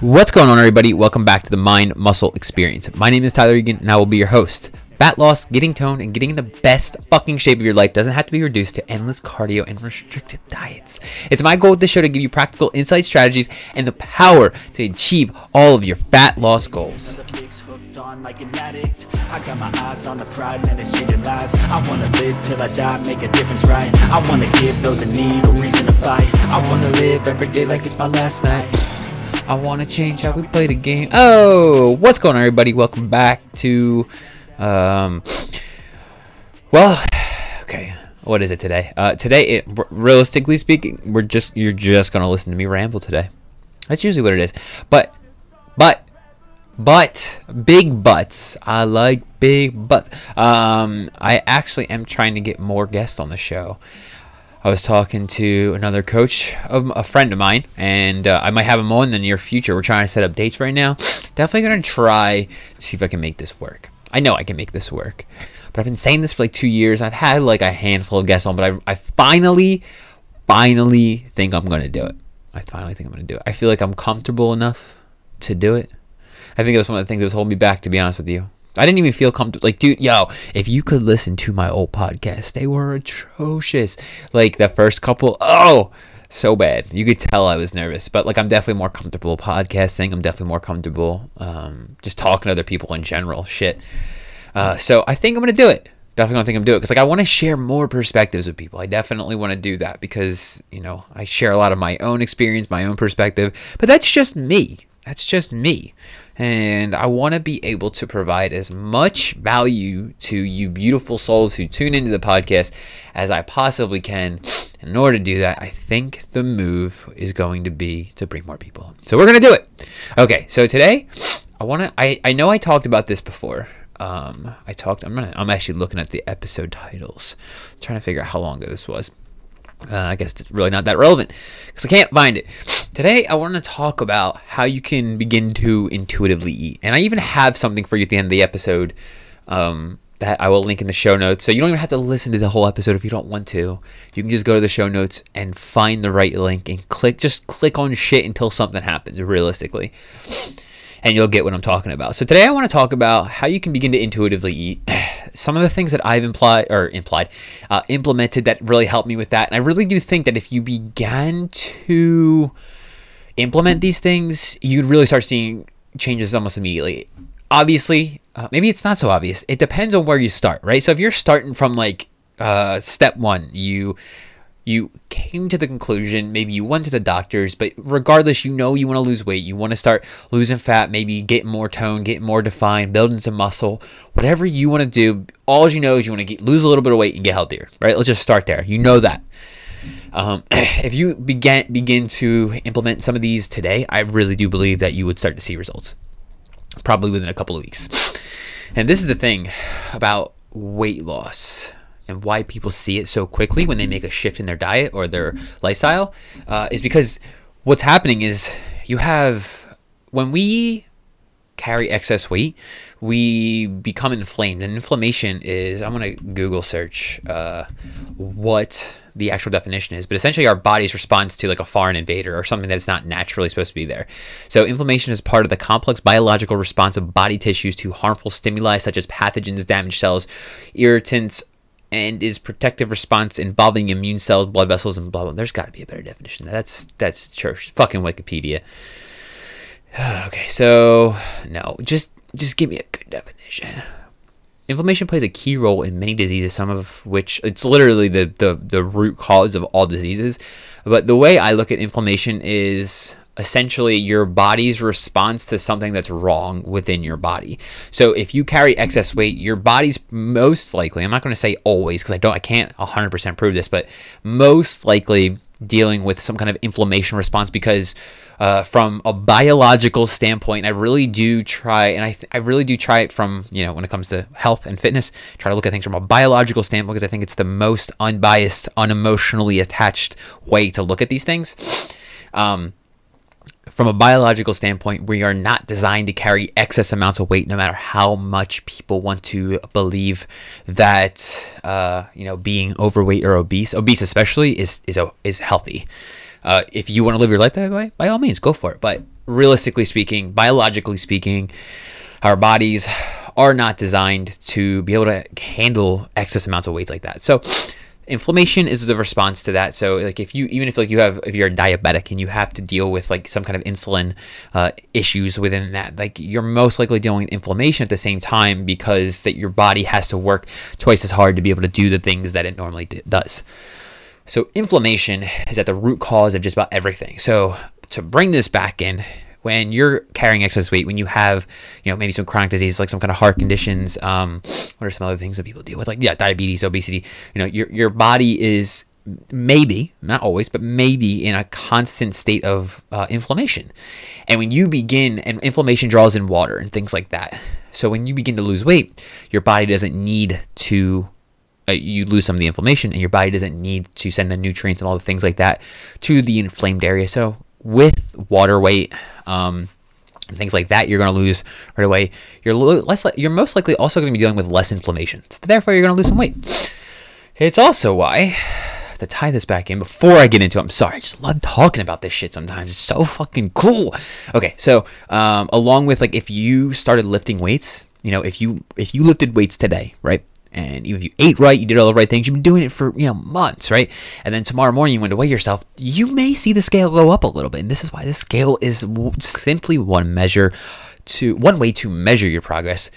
What's going on, everybody? Welcome back to the Mind Muscle Experience. My name is Tyler Egan, and I will be your host. Fat loss, getting toned, and getting in the best fucking shape of your life doesn't have to be reduced to endless cardio and restrictive diets. It's my goal with this show to give you practical insight, strategies, and the power to achieve all of your fat loss goals. Like an addict. I got my eyes on the prize and it's changing lives. I wanna live till I die, make a difference right. I wanna give those in need a reason to fight. I wanna live every day like it's my last night. I want to change how we play the game. Oh, what's going on, everybody? Welcome back to, um, well, okay, what is it today? Uh, today, it, realistically speaking, we're just you're just gonna listen to me ramble today. That's usually what it is. But, but, but, big butts. I like big butts. Um, I actually am trying to get more guests on the show. I was talking to another coach, a friend of mine, and uh, I might have him on in the near future. We're trying to set up dates right now. Definitely gonna try to see if I can make this work. I know I can make this work, but I've been saying this for like two years. I've had like a handful of guests on, but I, I finally, finally think I'm gonna do it. I finally think I'm gonna do it. I feel like I'm comfortable enough to do it. I think it was one of the things that was holding me back, to be honest with you. I didn't even feel comfortable. Like, dude, yo, if you could listen to my old podcast, they were atrocious. Like the first couple, oh, so bad. You could tell I was nervous, but like I'm definitely more comfortable podcasting. I'm definitely more comfortable um, just talking to other people in general. Shit. Uh, so I think I'm gonna do it. Definitely gonna think I'm doing it because like I want to share more perspectives with people. I definitely want to do that because you know I share a lot of my own experience, my own perspective, but that's just me. That's just me. And I want to be able to provide as much value to you beautiful souls who tune into the podcast as I possibly can. In order to do that, I think the move is going to be to bring more people. So we're going to do it. Okay, so today I want to I I know I talked about this before. Um, I talked. I'm gonna. I'm actually looking at the episode titles, trying to figure out how long ago this was. Uh, I guess it's really not that relevant because I can't find it. Today, I want to talk about how you can begin to intuitively eat. And I even have something for you at the end of the episode um, that I will link in the show notes. So you don't even have to listen to the whole episode if you don't want to. You can just go to the show notes and find the right link and click, just click on shit until something happens, realistically and you'll get what I'm talking about. So today I want to talk about how you can begin to intuitively eat. Some of the things that I've implied or implied, uh, implemented that really helped me with that, and I really do think that if you began to implement these things, you'd really start seeing changes almost immediately. Obviously, uh, maybe it's not so obvious. It depends on where you start, right? So if you're starting from like uh, step one, you you came to the conclusion, maybe you went to the doctors, but regardless, you know you want to lose weight. You want to start losing fat, maybe get more tone, get more defined, building some muscle, whatever you want to do. All you know is you want to get, lose a little bit of weight and get healthier, right? Let's just start there. You know that. Um, if you begin begin to implement some of these today, I really do believe that you would start to see results, probably within a couple of weeks. And this is the thing about weight loss and why people see it so quickly when they make a shift in their diet or their lifestyle uh, is because what's happening is you have when we carry excess weight we become inflamed. And inflammation is i'm going to google search uh, what the actual definition is but essentially our body's response to like a foreign invader or something that's not naturally supposed to be there. So inflammation is part of the complex biological response of body tissues to harmful stimuli such as pathogens damaged cells irritants and is protective response involving immune cells, blood vessels, and blah blah. There's got to be a better definition. That's that's church fucking Wikipedia. okay, so no, just just give me a good definition. Inflammation plays a key role in many diseases, some of which it's literally the, the, the root cause of all diseases. But the way I look at inflammation is essentially your body's response to something that's wrong within your body. So if you carry excess weight, your body's most likely, I'm not going to say always because I don't I can't 100% prove this, but most likely dealing with some kind of inflammation response because uh, from a biological standpoint, I really do try, and I, th- I really do try it from, you know, when it comes to health and fitness, try to look at things from a biological standpoint because I think it's the most unbiased, unemotionally attached way to look at these things. Um, from a biological standpoint, we are not designed to carry excess amounts of weight, no matter how much people want to believe that uh, you know being overweight or obese, obese especially, is is is healthy. Uh, if you want to live your life that way, by all means, go for it. But realistically speaking, biologically speaking, our bodies are not designed to be able to handle excess amounts of weights like that. So inflammation is the response to that. So like if you even if like you have if you're a diabetic and you have to deal with like some kind of insulin uh, issues within that like you're most likely dealing with inflammation at the same time because that your body has to work twice as hard to be able to do the things that it normally d- does. So inflammation is at the root cause of just about everything. So to bring this back in when you're carrying excess weight, when you have, you know, maybe some chronic disease, like some kind of heart conditions, um, what are some other things that people deal with? Like, yeah, diabetes, obesity, you know, your, your body is maybe, not always, but maybe in a constant state of uh, inflammation. And when you begin, and inflammation draws in water and things like that. So when you begin to lose weight, your body doesn't need to uh, you lose some of the inflammation and your body doesn't need to send the nutrients and all the things like that to the inflamed area. So with water weight, um, things like that, you're going to lose right away. You're less. You're most likely also going to be dealing with less inflammation. So therefore, you're going to lose some weight. It's also why to tie this back in before I get into it. I'm sorry, I just love talking about this shit sometimes. It's so fucking cool. Okay, so um, along with like if you started lifting weights, you know, if you if you lifted weights today, right? And even if you ate right, you did all the right things, you've been doing it for you know months, right? And then tomorrow morning you went to weigh yourself, you may see the scale go up a little bit, and this is why the scale is simply one measure to one way to measure your progress.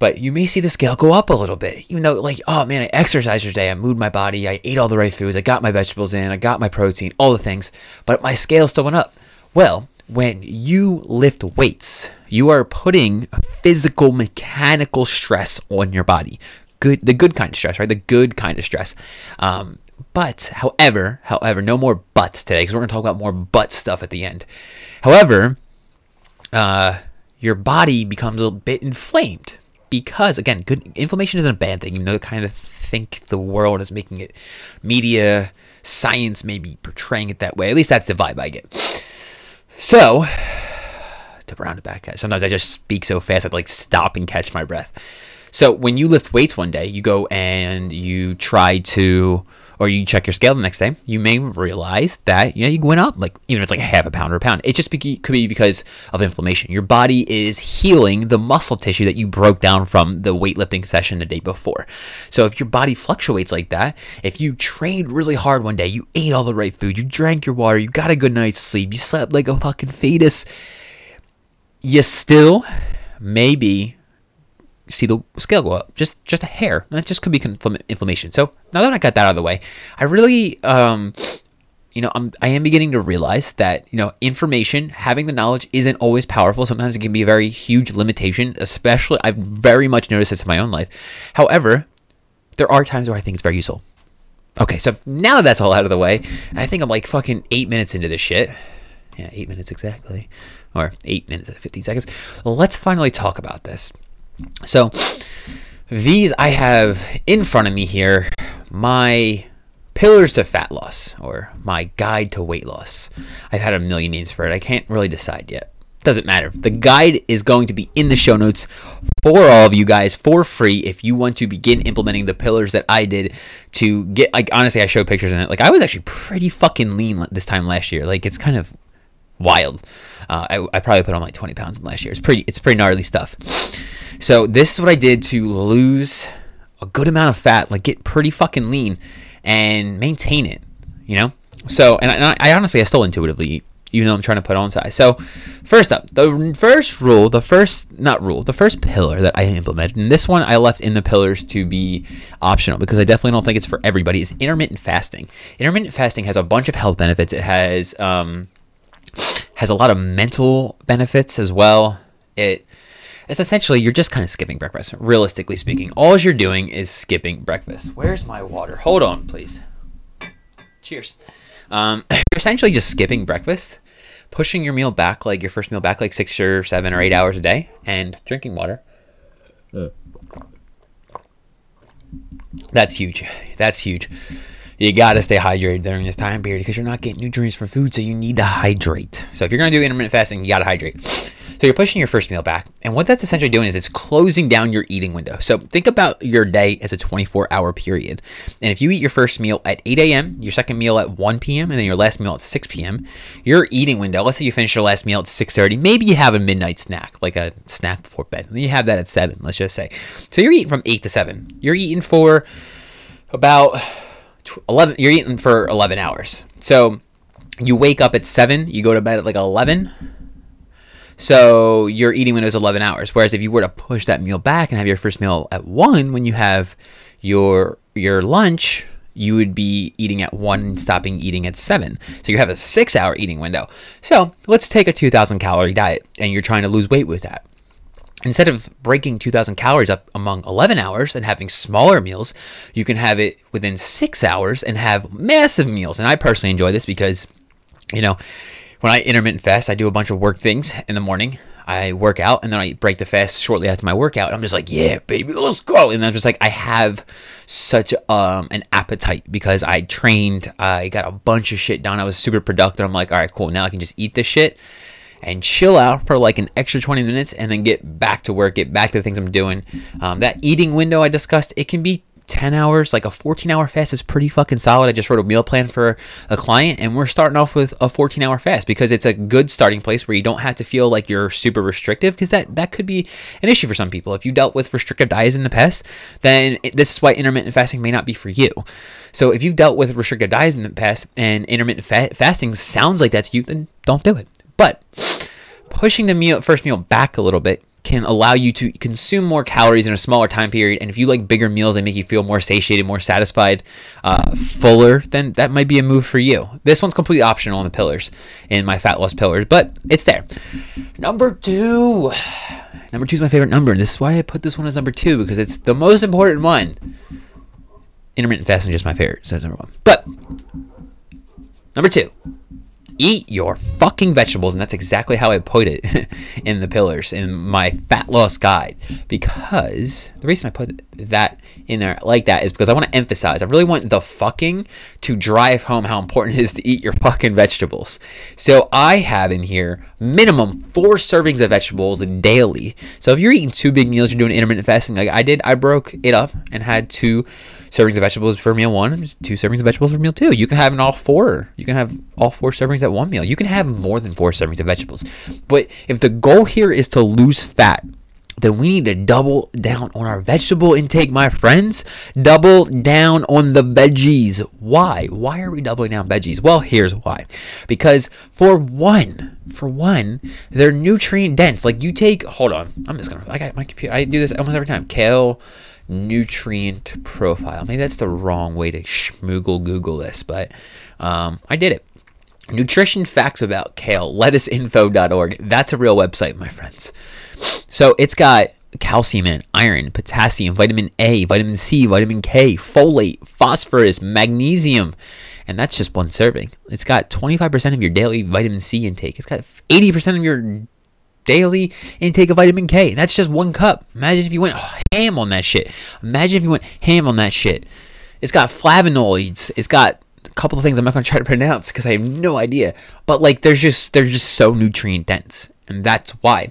But you may see the scale go up a little bit, even though like, oh man, I exercised today, I moved my body, I ate all the right foods, I got my vegetables in, I got my protein, all the things, but my scale still went up. Well, when you lift weights, you are putting physical mechanical stress on your body good the good kind of stress, right? The good kind of stress. Um, but however, however, no more buts today because we're going to talk about more butt stuff at the end. However, uh, your body becomes a bit inflamed because again, good inflammation isn't a bad thing. Even though kind of think the world is making it, media, science maybe portraying it that way. At least that's the vibe I get. So, to round it back, guys, sometimes I just speak so fast I'd like stop and catch my breath. So when you lift weights one day, you go and you try to, or you check your scale the next day, you may realize that you know you went up, like even if it's like a half a pound or a pound. It just be, could be because of inflammation. Your body is healing the muscle tissue that you broke down from the weightlifting session the day before. So if your body fluctuates like that, if you trained really hard one day, you ate all the right food, you drank your water, you got a good night's sleep, you slept like a fucking fetus, you still maybe see the scale go up. Just just a hair. That just could be inflammation. So now that i got that out of the way i really um you know i'm i am beginning to realize that you know information having the knowledge isn't always powerful. Sometimes it can be a very huge limitation especially i've very much noticed this in my own life. However there are times where i think it's very useful. Okay so now that that's all out of the way i think i'm like fucking eight minutes into this shit. Yeah eight minutes exactly. Or eight minutes and 15 seconds. Let's finally talk about this so these I have in front of me here my pillars to fat loss or my guide to weight loss. I've had a million names for it. I can't really decide yet. Doesn't matter. The guide is going to be in the show notes for all of you guys for free if you want to begin implementing the pillars that I did to get like honestly I showed pictures in it. Like I was actually pretty fucking lean this time last year. Like it's kind of wild. Uh, I, I probably put on like 20 pounds in last year. It's pretty it's pretty gnarly stuff. So this is what I did to lose a good amount of fat, like get pretty fucking lean and maintain it, you know? So, and I, and I honestly, I still intuitively eat, even though I'm trying to put on size. So, first up, the first rule, the first, not rule, the first pillar that I implemented, and this one I left in the pillars to be optional because I definitely don't think it's for everybody, is intermittent fasting. Intermittent fasting has a bunch of health benefits. It has, um, has a lot of mental benefits as well. It it's essentially you're just kind of skipping breakfast. Realistically speaking, all you're doing is skipping breakfast. Where's my water? Hold on, please. Cheers. Um, you're essentially just skipping breakfast, pushing your meal back, like your first meal back, like six or seven or eight hours a day, and drinking water. That's huge. That's huge. You gotta stay hydrated during this time period because you're not getting nutrients from food, so you need to hydrate. So if you're gonna do intermittent fasting, you gotta hydrate. So you're pushing your first meal back. And what that's essentially doing is it's closing down your eating window. So think about your day as a 24 hour period. And if you eat your first meal at 8 a.m., your second meal at 1 p.m., and then your last meal at 6 p.m., your eating window, let's say you finish your last meal at 6.30, maybe you have a midnight snack, like a snack before bed. And then you have that at 7, let's just say. So you're eating from 8 to 7. You're eating for about 11, you're eating for 11 hours. So you wake up at 7, you go to bed at like 11 so you're eating window is 11 hours. Whereas if you were to push that meal back and have your first meal at 1 when you have your your lunch, you would be eating at 1 and stopping eating at 7. So you have a 6 hour eating window. So let's take a 2000 calorie diet and you're trying to lose weight with that. Instead of breaking 2000 calories up among 11 hours and having smaller meals, you can have it within 6 hours and have massive meals. And I personally enjoy this because you know, when I intermittent fast, I do a bunch of work things in the morning. I work out and then I break the fast shortly after my workout. I'm just like, yeah, baby, let's go. And I'm just like, I have such um, an appetite because I trained, I got a bunch of shit done. I was super productive. I'm like, all right, cool. Now I can just eat this shit and chill out for like an extra 20 minutes and then get back to work, get back to the things I'm doing. Um, that eating window I discussed, it can be 10 hours, like a 14 hour fast is pretty fucking solid. I just wrote a meal plan for a client and we're starting off with a 14 hour fast because it's a good starting place where you don't have to feel like you're super restrictive because that, that could be an issue for some people. If you dealt with restrictive diets in the past, then it, this is why intermittent fasting may not be for you. So if you've dealt with restrictive diets in the past and intermittent fa- fasting sounds like that to you, then don't do it. But pushing the meal first meal back a little bit can allow you to consume more calories in a smaller time period. And if you like bigger meals, they make you feel more satiated, more satisfied, uh, fuller, then that might be a move for you. This one's completely optional on the pillars in my fat loss pillars, but it's there. Number two. Number two is my favorite number, and this is why I put this one as number two because it's the most important one. Intermittent fasting is just my favorite, so it's number one. But number two, eat your fucking vegetables and that's exactly how i put it in the pillars in my fat loss guide. Because the reason i put that in there like that is because i want to emphasize i really want the fucking to drive home how important it is to eat your fucking vegetables. So i have in here minimum four servings of vegetables daily. So if you're eating two big meals you're doing intermittent fasting like i did i broke it up and had two servings of vegetables for meal one, two servings of vegetables for meal two. You can have an all four. You can have all four servings at one meal. You can have more than four servings of vegetables. But if the goal here is to lose fat, then we need to double down on our vegetable intake, my friends. Double down on the veggies. Why? Why are we doubling down veggies? Well, here's why. Because for one, for one, they're nutrient dense. Like you take, hold on, I'm just gonna, I got my computer, I do this almost every time. Kale, nutrient profile. Maybe that's the wrong way to schmoogle Google this, but um, I did it. Nutrition facts about kale, lettuceinfo.org. That's a real website, my friends. So it's got calcium and iron, potassium, vitamin A, vitamin C, vitamin K, folate, phosphorus, magnesium. And that's just one serving. It's got 25% of your daily vitamin C intake. It's got 80% of your daily intake of vitamin K. That's just one cup. Imagine if you went ham on that shit. Imagine if you went ham on that shit. It's got flavonoids. It's got a couple of things I'm not going to try to pronounce because I have no idea. But like, there's just they're just so nutrient dense, and that's why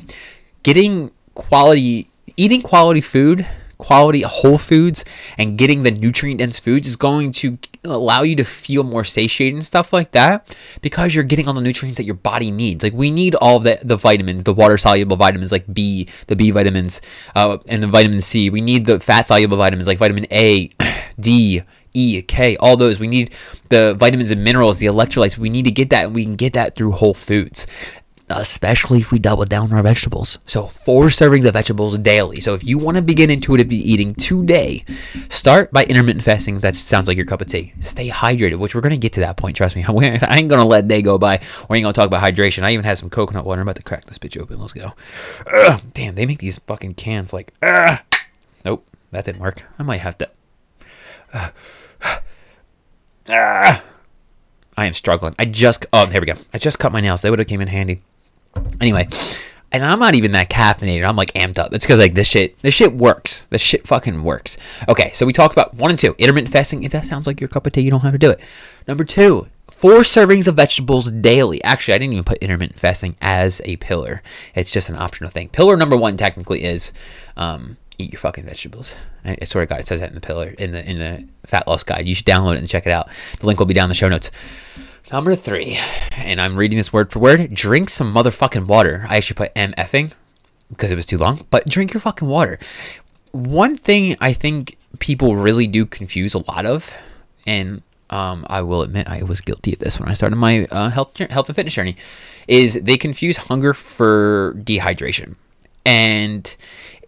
getting quality, eating quality food quality whole foods and getting the nutrient dense foods is going to allow you to feel more satiated and stuff like that because you're getting all the nutrients that your body needs. Like we need all the the vitamins, the water soluble vitamins like B, the B vitamins, uh, and the vitamin C. We need the fat soluble vitamins like vitamin A, D, E, K, all those. We need the vitamins and minerals, the electrolytes. We need to get that, and we can get that through whole foods especially if we double down on our vegetables. So, four servings of vegetables daily. So, if you want to begin intuitive eating today, start by intermittent fasting. That sounds like your cup of tea. Stay hydrated, which we're going to get to that point. Trust me. I ain't going to let day go by. We ain't going to talk about hydration. I even had some coconut water. I'm about to crack this bitch open. Let's go. Ugh, damn, they make these fucking cans like. Ugh. Nope, that didn't work. I might have to. Uh, uh, I am struggling. I just. Oh, here we go. I just cut my nails. They would have came in handy. Anyway, and I'm not even that caffeinated. I'm like amped up. It's because like this shit, this shit works. This shit fucking works. Okay, so we talked about one and two, intermittent fasting. If that sounds like your cup of tea, you don't have to do it. Number two, four servings of vegetables daily. Actually, I didn't even put intermittent fasting as a pillar. It's just an optional thing. Pillar number one technically is um, eat your fucking vegetables. I, I swear to God, it says that in the pillar in the in the fat loss guide. You should download it and check it out. The link will be down in the show notes. Number three, and I'm reading this word for word. Drink some motherfucking water. I actually put MFing because it was too long, but drink your fucking water. One thing I think people really do confuse a lot of, and um, I will admit I was guilty of this when I started my uh, health health and fitness journey, is they confuse hunger for dehydration, and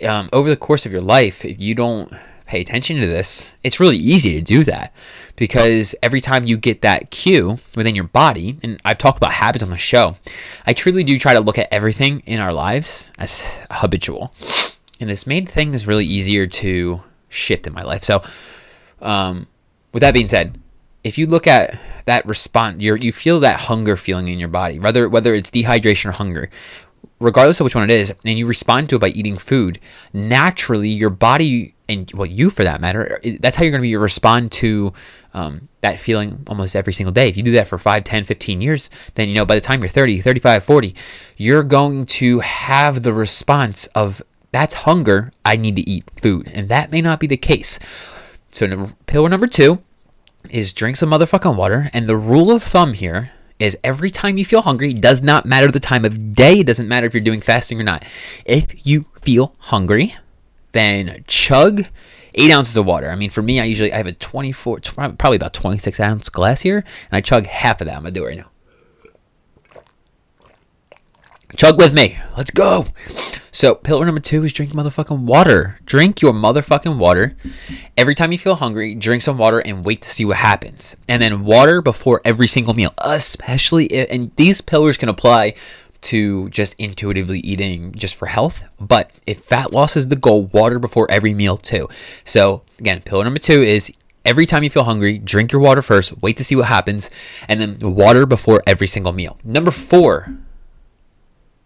um, over the course of your life, if you don't pay attention to this, it's really easy to do that because every time you get that cue within your body, and I've talked about habits on the show, I truly do try to look at everything in our lives as habitual, and it's made things really easier to shift in my life. So, um, with that being said, if you look at that response, you you feel that hunger feeling in your body, whether whether it's dehydration or hunger, regardless of which one it is, and you respond to it by eating food, naturally your body and well you for that matter, that's how you're going to be respond to um, that feeling almost every single day. If you do that for 5, 10, 15 years, then you know by the time you're 30, 35, 40, you're going to have the response of that's hunger, I need to eat food. And that may not be the case. So pillar number 2 is drink some motherfucking water. And the rule of thumb here is every time you feel hungry, does not matter the time of day, it doesn't matter if you're doing fasting or not. If you feel hungry, then chug eight ounces of water. I mean, for me, I usually I have a 24, probably about 26 ounce glass here, and I chug half of that. I'm gonna do it right now. Chug with me. Let's go. So, pillar number two is drink motherfucking water. Drink your motherfucking water. Every time you feel hungry, drink some water and wait to see what happens. And then water before every single meal, especially, if, and these pillars can apply to just intuitively eating just for health. But if fat loss is the goal, water before every meal too. So, again, pillar number two is Every time you feel hungry, drink your water first, wait to see what happens, and then water before every single meal. Number four,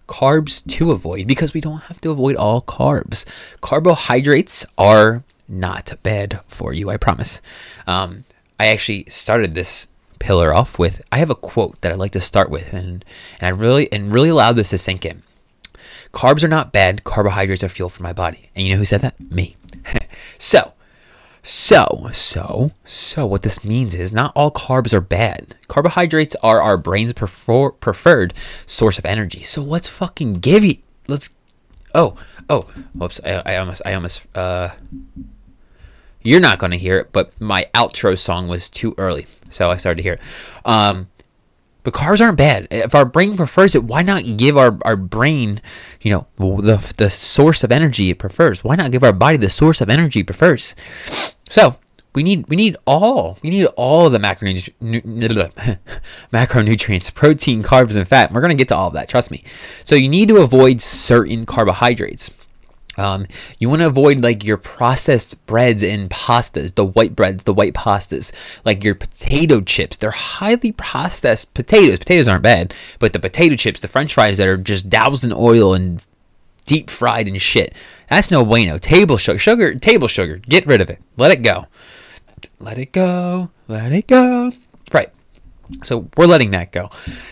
carbs to avoid because we don't have to avoid all carbs. Carbohydrates are not bad for you, I promise. Um, I actually started this pillar off with I have a quote that I like to start with and and I really and really allowed this to sink in. Carbs are not bad, carbohydrates are fuel for my body. And you know who said that? Me. so, so, so, so, what this means is not all carbs are bad. Carbohydrates are our brain's prefer- preferred source of energy. So let's fucking give it. Let's. Oh, oh, whoops! I, I almost, I almost. Uh, you're not gonna hear it, but my outro song was too early, so I started to hear it. Um, but carbs aren't bad. If our brain prefers it, why not give our, our brain, you know, the, the source of energy it prefers? Why not give our body the source of energy it prefers? So we need we need all we need all the macronutrients, macronutrients, protein, carbs, and fat. We're gonna get to all of that. Trust me. So you need to avoid certain carbohydrates. Um, you want to avoid like your processed breads and pastas, the white breads, the white pastas, like your potato chips. They're highly processed potatoes. Potatoes aren't bad, but the potato chips, the french fries that are just doused in oil and deep fried and shit. That's no bueno. Table sugar, sugar, table sugar. Get rid of it. Let it go. Let it go. Let it go. Right. So we're letting that go.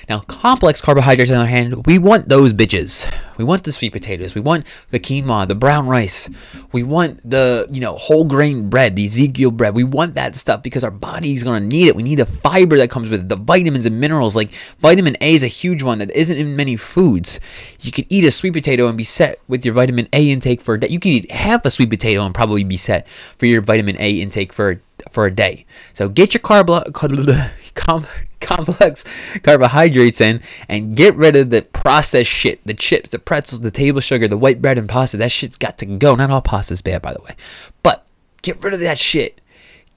Now, complex carbohydrates, on the other hand, we want those bitches. We want the sweet potatoes. We want the quinoa, the brown rice. We want the, you know, whole grain bread, the Ezekiel bread. We want that stuff because our body's going to need it. We need the fiber that comes with it, the vitamins and minerals. Like vitamin A is a huge one that isn't in many foods. You could eat a sweet potato and be set with your vitamin A intake for a day. You could eat half a sweet potato and probably be set for your vitamin A intake for for a day. So get your carb com- complex carbohydrates in and get rid of the processed shit, the chips, the pretzels, the table sugar, the white bread and pasta. That shit's got to go. Not all pasta's bad, by the way, but get rid of that shit.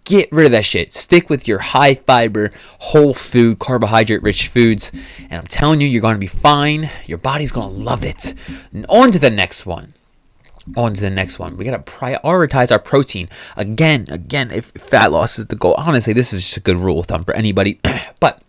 Get rid of that shit. Stick with your high fiber, whole food, carbohydrate rich foods. And I'm telling you, you're going to be fine. Your body's going to love it. And on to the next one on to the next one. We got to prioritize our protein. Again, again, if fat loss is the goal, honestly, this is just a good rule of thumb for anybody. but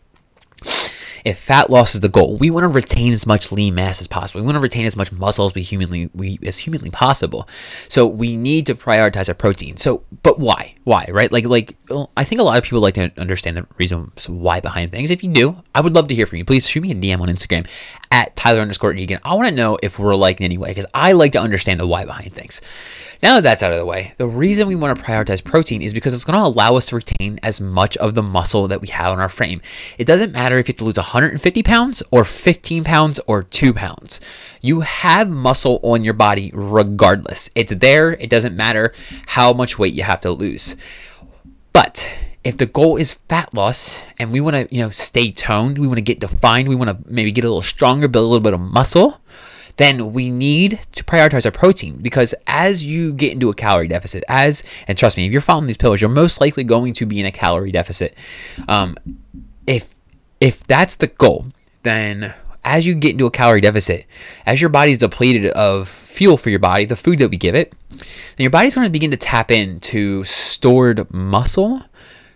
if fat loss is the goal, we want to retain as much lean mass as possible. We want to retain as much muscle as we humanly we as humanly possible. So we need to prioritize our protein. So, but why? Why? Right? Like, like well, I think a lot of people like to understand the reasons why behind things. If you do, I would love to hear from you. Please shoot me a DM on Instagram at Tyler underscore Egan. I want to know if we're alike in any way because I like to understand the why behind things. Now that that's out of the way, the reason we want to prioritize protein is because it's going to allow us to retain as much of the muscle that we have in our frame. It doesn't matter if you have to lose 150 pounds or 15 pounds or 2 pounds. You have muscle on your body regardless. It's there. It doesn't matter how much weight you have to lose. But if the goal is fat loss and we want to, you know, stay toned, we want to get defined, we want to maybe get a little stronger, build a little bit of muscle, then we need to prioritize our protein because as you get into a calorie deficit, as and trust me, if you're following these pillars, you're most likely going to be in a calorie deficit. Um, if if that's the goal, then as you get into a calorie deficit, as your body's depleted of fuel for your body, the food that we give it, then your body's going to begin to tap into stored muscle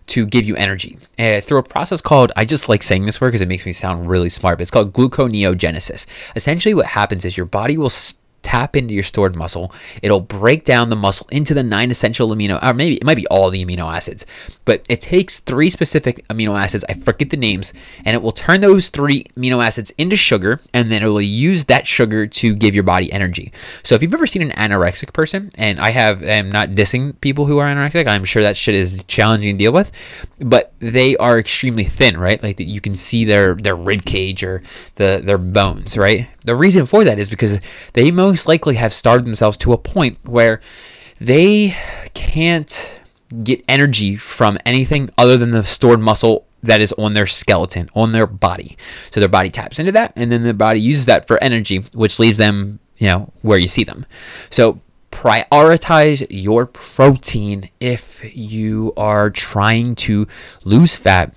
to give you energy uh, through a process called I just like saying this word because it makes me sound really smart, but it's called gluconeogenesis. Essentially, what happens is your body will st- tap into your stored muscle. It'll break down the muscle into the nine essential amino, or maybe it might be all the amino acids, but it takes three specific amino acids. I forget the names, and it will turn those three amino acids into sugar, and then it will use that sugar to give your body energy. So if you've ever seen an anorexic person, and I have, am not dissing people who are anorexic. I'm sure that shit is challenging to deal with, but they are extremely thin, right? Like you can see their their rib cage or the their bones, right? The reason for that is because they most likely have starved themselves to a point where they can't get energy from anything other than the stored muscle that is on their skeleton, on their body. So their body taps into that, and then their body uses that for energy, which leaves them, you know, where you see them. So prioritize your protein if you are trying to lose fat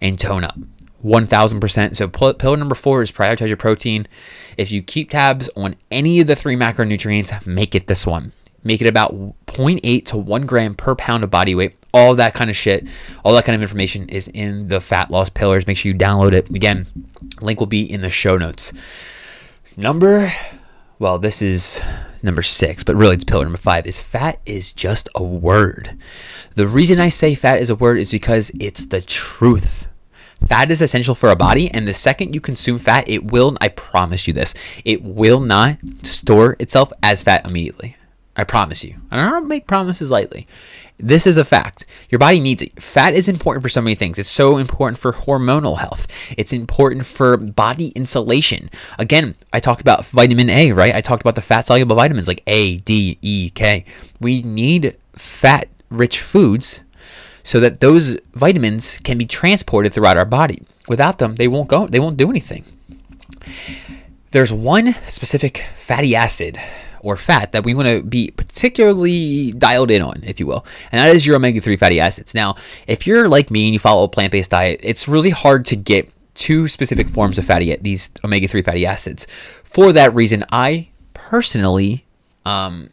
and tone up. 1000%. So, pillar number four is prioritize your protein. If you keep tabs on any of the three macronutrients, make it this one. Make it about 0.8 to 1 gram per pound of body weight. All that kind of shit, all that kind of information is in the fat loss pillars. Make sure you download it. Again, link will be in the show notes. Number, well, this is number six, but really it's pillar number five, is fat is just a word. The reason I say fat is a word is because it's the truth. Fat is essential for a body, and the second you consume fat, it will, I promise you this, it will not store itself as fat immediately. I promise you. I don't make promises lightly. This is a fact. Your body needs it. Fat is important for so many things. It's so important for hormonal health. It's important for body insulation. Again, I talked about vitamin A, right? I talked about the fat soluble vitamins like A, D, E, K. We need fat rich foods so that those vitamins can be transported throughout our body. Without them, they won't go, they won't do anything. There's one specific fatty acid or fat that we want to be particularly dialed in on, if you will, and that is your omega 3 fatty acids. Now, if you're like me and you follow a plant based diet, it's really hard to get two specific forms of fatty at these omega 3 fatty acids. For that reason, I personally um,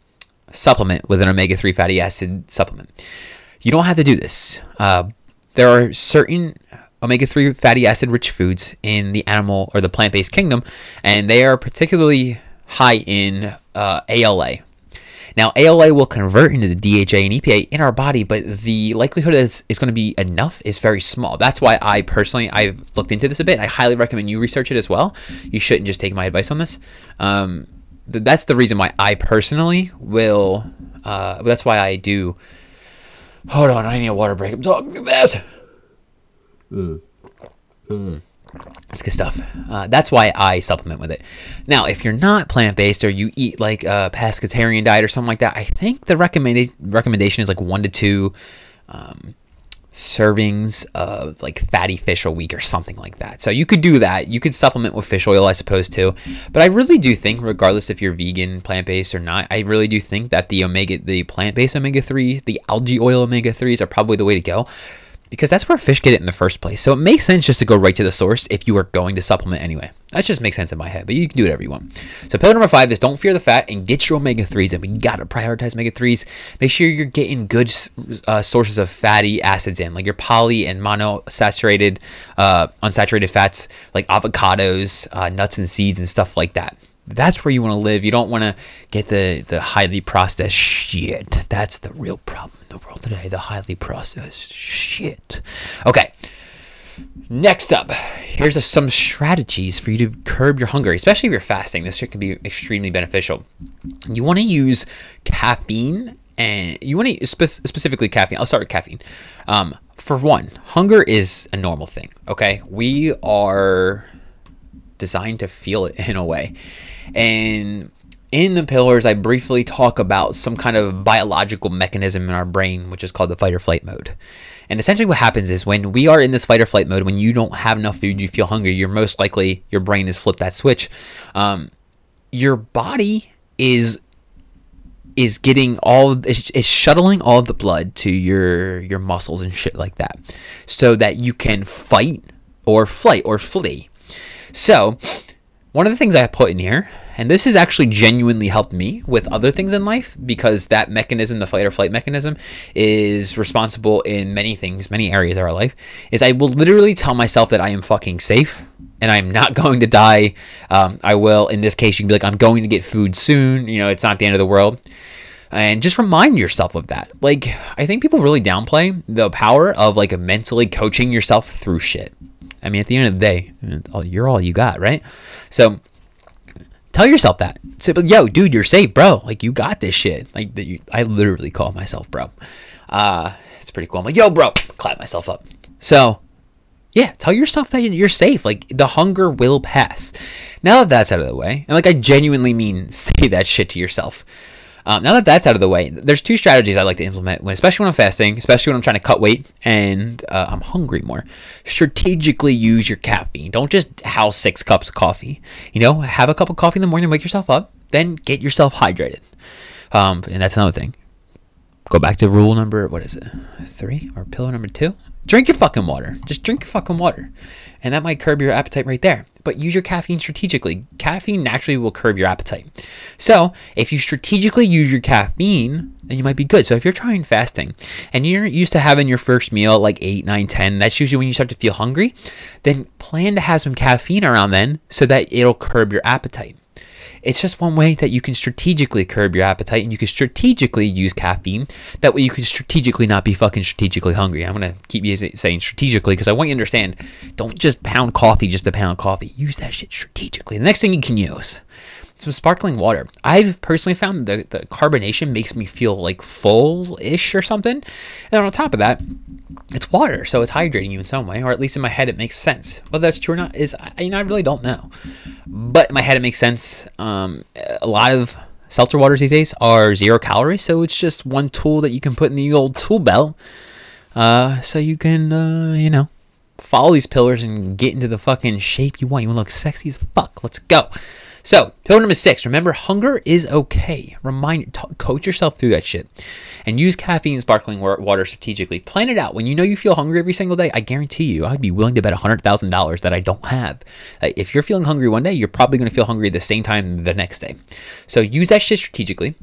supplement with an omega 3 fatty acid supplement. You don't have to do this. Uh, there are certain omega 3 fatty acid rich foods in the animal or the plant based kingdom, and they are particularly high in uh, ALA. Now, ALA will convert into the DHA and EPA in our body, but the likelihood is it's going to be enough is very small. That's why I personally I've looked into this a bit. I highly recommend you research it as well. You shouldn't just take my advice on this. Um, th- that's the reason why I personally will. Uh, that's why I do Hold on, I need a water break. I'm talking too fast. Mm. Mm. That's good stuff. Uh, that's why I supplement with it. Now, if you're not plant based or you eat like a pescatarian diet or something like that, I think the recommended recommendation is like one to two um, servings of like fatty fish a week or something like that. So you could do that. You could supplement with fish oil, I suppose, too. But I really do think, regardless if you're vegan, plant based, or not, I really do think that the omega, the plant based omega 3, the algae oil omega 3s are probably the way to go because that's where fish get it in the first place. So it makes sense just to go right to the source if you are going to supplement anyway. That just makes sense in my head, but you can do whatever you want. So pillar number five is don't fear the fat and get your omega threes And We gotta prioritize omega threes. Make sure you're getting good uh, sources of fatty acids in, like your poly and monosaturated, uh, unsaturated fats, like avocados, uh, nuts and seeds, and stuff like that. That's where you want to live. You don't want to get the the highly processed shit. That's the real problem the world today. The highly processed shit. Okay. Next up, here's a, some strategies for you to curb your hunger, especially if you're fasting. This shit can be extremely beneficial. You want to use caffeine, and you want to spe- specifically caffeine. I'll start with caffeine. Um, for one, hunger is a normal thing. Okay, we are designed to feel it in a way, and in the pillars, I briefly talk about some kind of biological mechanism in our brain, which is called the fight or flight mode. And essentially, what happens is when we are in this fight or flight mode, when you don't have enough food, you feel hungry, you're most likely, your brain has flipped that switch. Um, your body is is getting all is, is shuttling all the blood to your your muscles and shit like that so that you can fight or flight or flee so one of the things i put in here and this has actually genuinely helped me with other things in life because that mechanism, the fight or flight mechanism, is responsible in many things, many areas of our life. Is I will literally tell myself that I am fucking safe and I'm not going to die. Um, I will, in this case, you can be like, I'm going to get food soon. You know, it's not the end of the world. And just remind yourself of that. Like, I think people really downplay the power of like mentally coaching yourself through shit. I mean, at the end of the day, you're all you got, right? So, Tell yourself that. Say, yo, dude, you're safe, bro. Like, you got this shit. Like, you, I literally call myself bro. Uh, it's pretty cool. I'm like, yo, bro, clap myself up. So, yeah, tell yourself that you're safe. Like, the hunger will pass. Now that that's out of the way, and like, I genuinely mean say that shit to yourself. Um, now that that's out of the way, there's two strategies I like to implement, when, especially when I'm fasting, especially when I'm trying to cut weight and uh, I'm hungry more. Strategically use your caffeine. Don't just house six cups of coffee. You know, have a cup of coffee in the morning, wake yourself up, then get yourself hydrated. Um, and that's another thing. Go back to rule number, what is it, three or pillar number two? Drink your fucking water. Just drink your fucking water. And that might curb your appetite right there but use your caffeine strategically. Caffeine naturally will curb your appetite. So, if you strategically use your caffeine, then you might be good. So, if you're trying fasting and you're used to having your first meal like 8, 9, 10, that's usually when you start to feel hungry, then plan to have some caffeine around then so that it'll curb your appetite. It's just one way that you can strategically curb your appetite and you can strategically use caffeine. That way you can strategically not be fucking strategically hungry. I'm going to keep saying strategically because I want you to understand don't just pound coffee just to pound coffee. Use that shit strategically. The next thing you can use some sparkling water. I've personally found the, the carbonation makes me feel like full ish or something. And on top of that, it's water, so it's hydrating you in some way, or at least in my head, it makes sense. Whether that's true or not is, I, you know, I really don't know. But in my head, it makes sense. Um, a lot of seltzer waters these days are zero calories, so it's just one tool that you can put in the old tool belt, uh, so you can, uh, you know, follow these pillars and get into the fucking shape you want. You want to look sexy as fuck. Let's go. So, pillar number six remember, hunger is okay. Remind, t- coach yourself through that shit. And use caffeine and sparkling water strategically. Plan it out. When you know you feel hungry every single day, I guarantee you, I'd be willing to bet $100,000 that I don't have. Uh, if you're feeling hungry one day, you're probably going to feel hungry the same time the next day. So, use that shit strategically.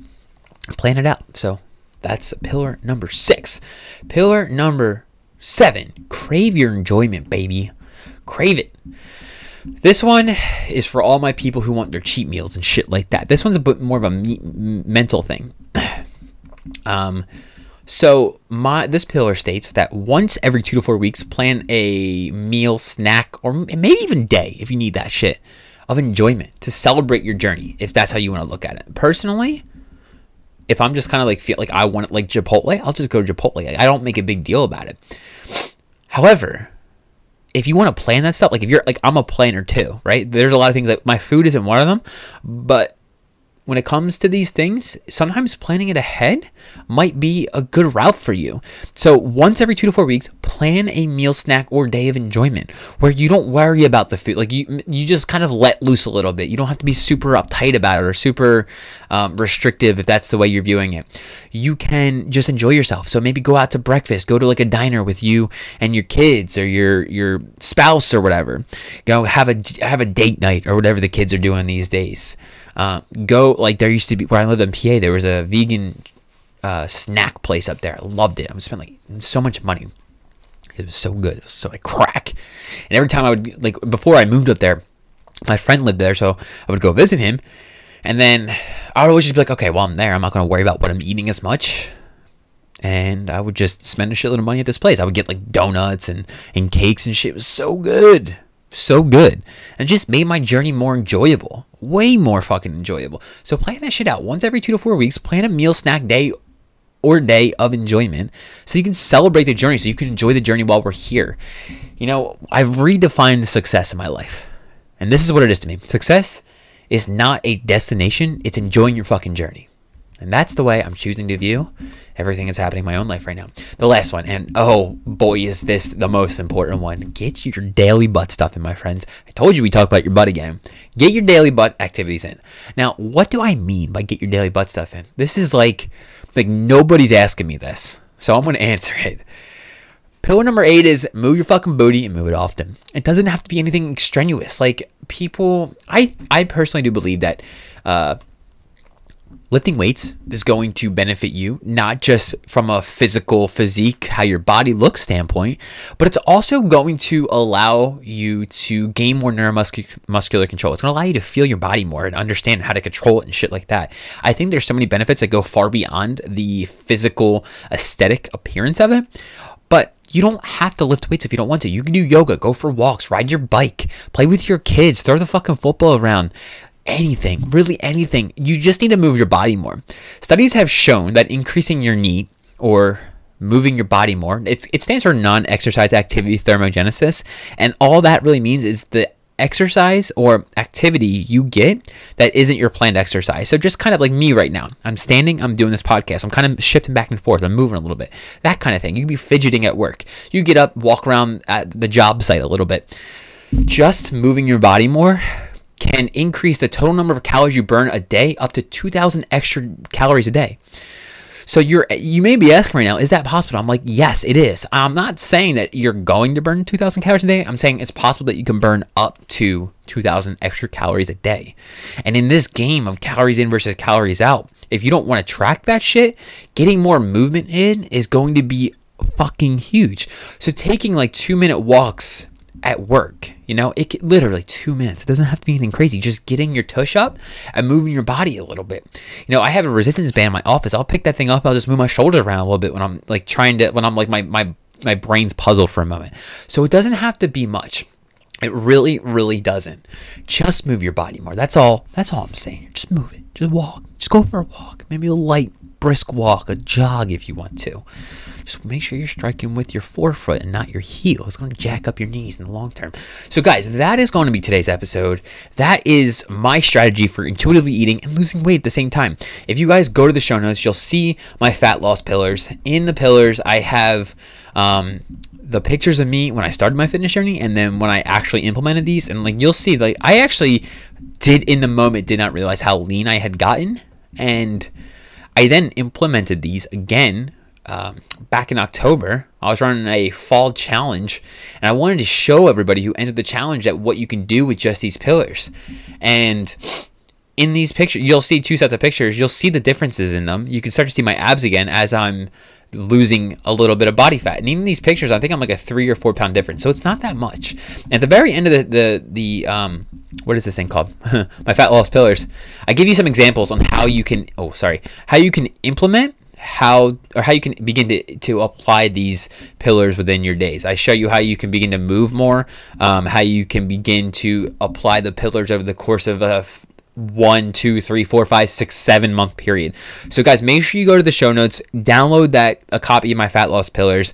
Plan it out. So, that's pillar number six. Pillar number seven crave your enjoyment, baby. Crave it. This one is for all my people who want their cheat meals and shit like that. This one's a bit more of a me- mental thing. um, so my this pillar states that once every two to four weeks, plan a meal, snack, or maybe even day if you need that shit of enjoyment to celebrate your journey. If that's how you want to look at it. Personally, if I'm just kind of like feel like I want it like Chipotle, I'll just go to Chipotle. I don't make a big deal about it. However, if you want to plan that stuff, like if you're like I'm a planner too, right? There's a lot of things like my food isn't one of them, but when it comes to these things, sometimes planning it ahead might be a good route for you. So once every two to four weeks, plan a meal snack or day of enjoyment where you don't worry about the food. Like you you just kind of let loose a little bit. You don't have to be super uptight about it or super um, restrictive if that's the way you're viewing it. You can just enjoy yourself. So maybe go out to breakfast. Go to like a diner with you and your kids or your your spouse or whatever. Go have a have a date night or whatever the kids are doing these days uh, go like there used to be where I lived in PA there was a vegan uh, snack place up there. I loved it. I would spend like so much money. It was so good. It was so like crack. And every time I would like before I moved up there, my friend lived there, so I would go visit him. And then I would always just be like, okay, well I'm there. I'm not gonna worry about what I'm eating as much. And I would just spend a shitload of money at this place. I would get like donuts and, and cakes and shit. It was so good. So good. And just made my journey more enjoyable. Way more fucking enjoyable. So plan that shit out. Once every two to four weeks, plan a meal snack day or day of enjoyment so you can celebrate the journey so you can enjoy the journey while we're here you know i've redefined success in my life and this is what it is to me success is not a destination it's enjoying your fucking journey and that's the way i'm choosing to view everything that's happening in my own life right now the last one and oh boy is this the most important one get your daily butt stuff in my friends i told you we talk about your butt again get your daily butt activities in now what do i mean by get your daily butt stuff in this is like like nobody's asking me this, so I'm gonna answer it. Pillar number eight is move your fucking booty and move it often. It doesn't have to be anything strenuous. Like people, I I personally do believe that uh, lifting weights is going to benefit you not just from a physical physique how your body looks standpoint but it's also going to allow you to gain more neuromuscular control. It's going to allow you to feel your body more and understand how to control it and shit like that. I think there's so many benefits that go far beyond the physical aesthetic appearance of it but you don't have to lift weights if you don't want to. You can do yoga, go for walks, ride your bike, play with your kids, throw the fucking football around anything, really anything. You just need to move your body more. Studies have shown that increasing your NEAT or moving your body more, it stands for non exercise activity thermogenesis. And all that really means is the exercise or activity you get that isn't your planned exercise. So just kind of like me right now. I'm standing, I'm doing this podcast. I'm kind of shifting back and forth. I'm moving a little bit. That kind of thing. You be fidgeting at work. You get up, walk around at the job site a little bit. Just moving your body more can increase the total number of calories you burn a day up to 2000 extra calories a day. So you're you may be asking right now, is that possible? I'm like, yes, it is. I'm not saying that you're going to burn 2000 calories a day. I'm saying it's possible that you can burn up to 2000 extra calories a day. And in this game of calories in versus calories out, if you don't want to track that shit, getting more movement in is going to be fucking huge. So taking like 2 minute walks at work. You know, it literally two minutes. It doesn't have to be anything crazy. Just getting your tush up and moving your body a little bit. You know, I have a resistance band in my office. I'll pick that thing up. I'll just move my shoulders around a little bit when I'm like trying to when I'm like my my my brain's puzzled for a moment. So it doesn't have to be much. It really, really doesn't. Just move your body more. That's all. That's all I'm saying. Just move it. Just walk. Just go for a walk. Maybe a light, brisk walk, a jog if you want to. Just make sure you're striking with your forefoot and not your heel. It's going to jack up your knees in the long term. So, guys, that is going to be today's episode. That is my strategy for intuitively eating and losing weight at the same time. If you guys go to the show notes, you'll see my fat loss pillars. In the pillars, I have um, the pictures of me when I started my fitness journey and then when I actually implemented these. And like you'll see, like I actually did in the moment did not realize how lean I had gotten. And I then implemented these again um, back in October, I was running a fall challenge, and I wanted to show everybody who entered the challenge that what you can do with just these pillars. And in these pictures, you'll see two sets of pictures. You'll see the differences in them. You can start to see my abs again as I'm losing a little bit of body fat. And in these pictures, I think I'm like a three or four pound difference. So it's not that much. At the very end of the the, the um, what is this thing called? my fat loss pillars. I give you some examples on how you can. Oh, sorry, how you can implement how or how you can begin to, to apply these pillars within your days. I show you how you can begin to move more, um, how you can begin to apply the pillars over the course of a one, two, three, four, five, six, seven month period. So, guys, make sure you go to the show notes, download that a copy of my fat loss pillars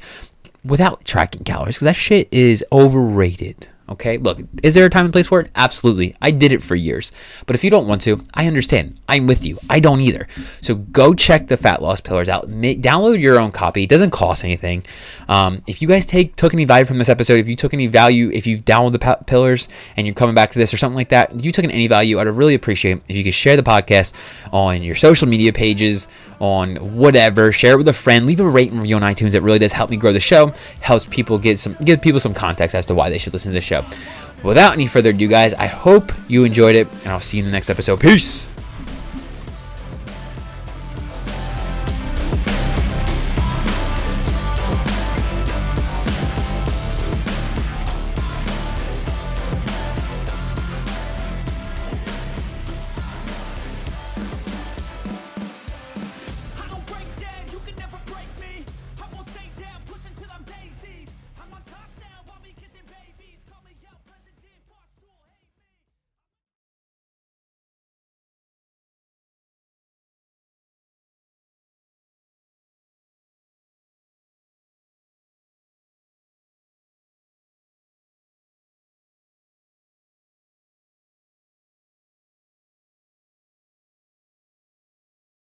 without tracking calories because that shit is overrated. Okay, look, is there a time and place for it? Absolutely. I did it for years. But if you don't want to, I understand. I'm with you. I don't either. So go check the fat loss pillars out. Download your own copy. It doesn't cost anything. Um, if you guys take took any value from this episode, if you took any value, if you download the pa- pillars and you're coming back to this or something like that, you took any value, I'd really appreciate if you could share the podcast on your social media pages, on whatever. Share it with a friend. Leave a rate and review on iTunes. It really does help me grow the show. Helps people get some give people some context as to why they should listen to the show. Without any further ado, guys, I hope you enjoyed it, and I'll see you in the next episode. Peace.